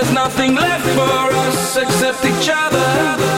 There's nothing left for us except each other.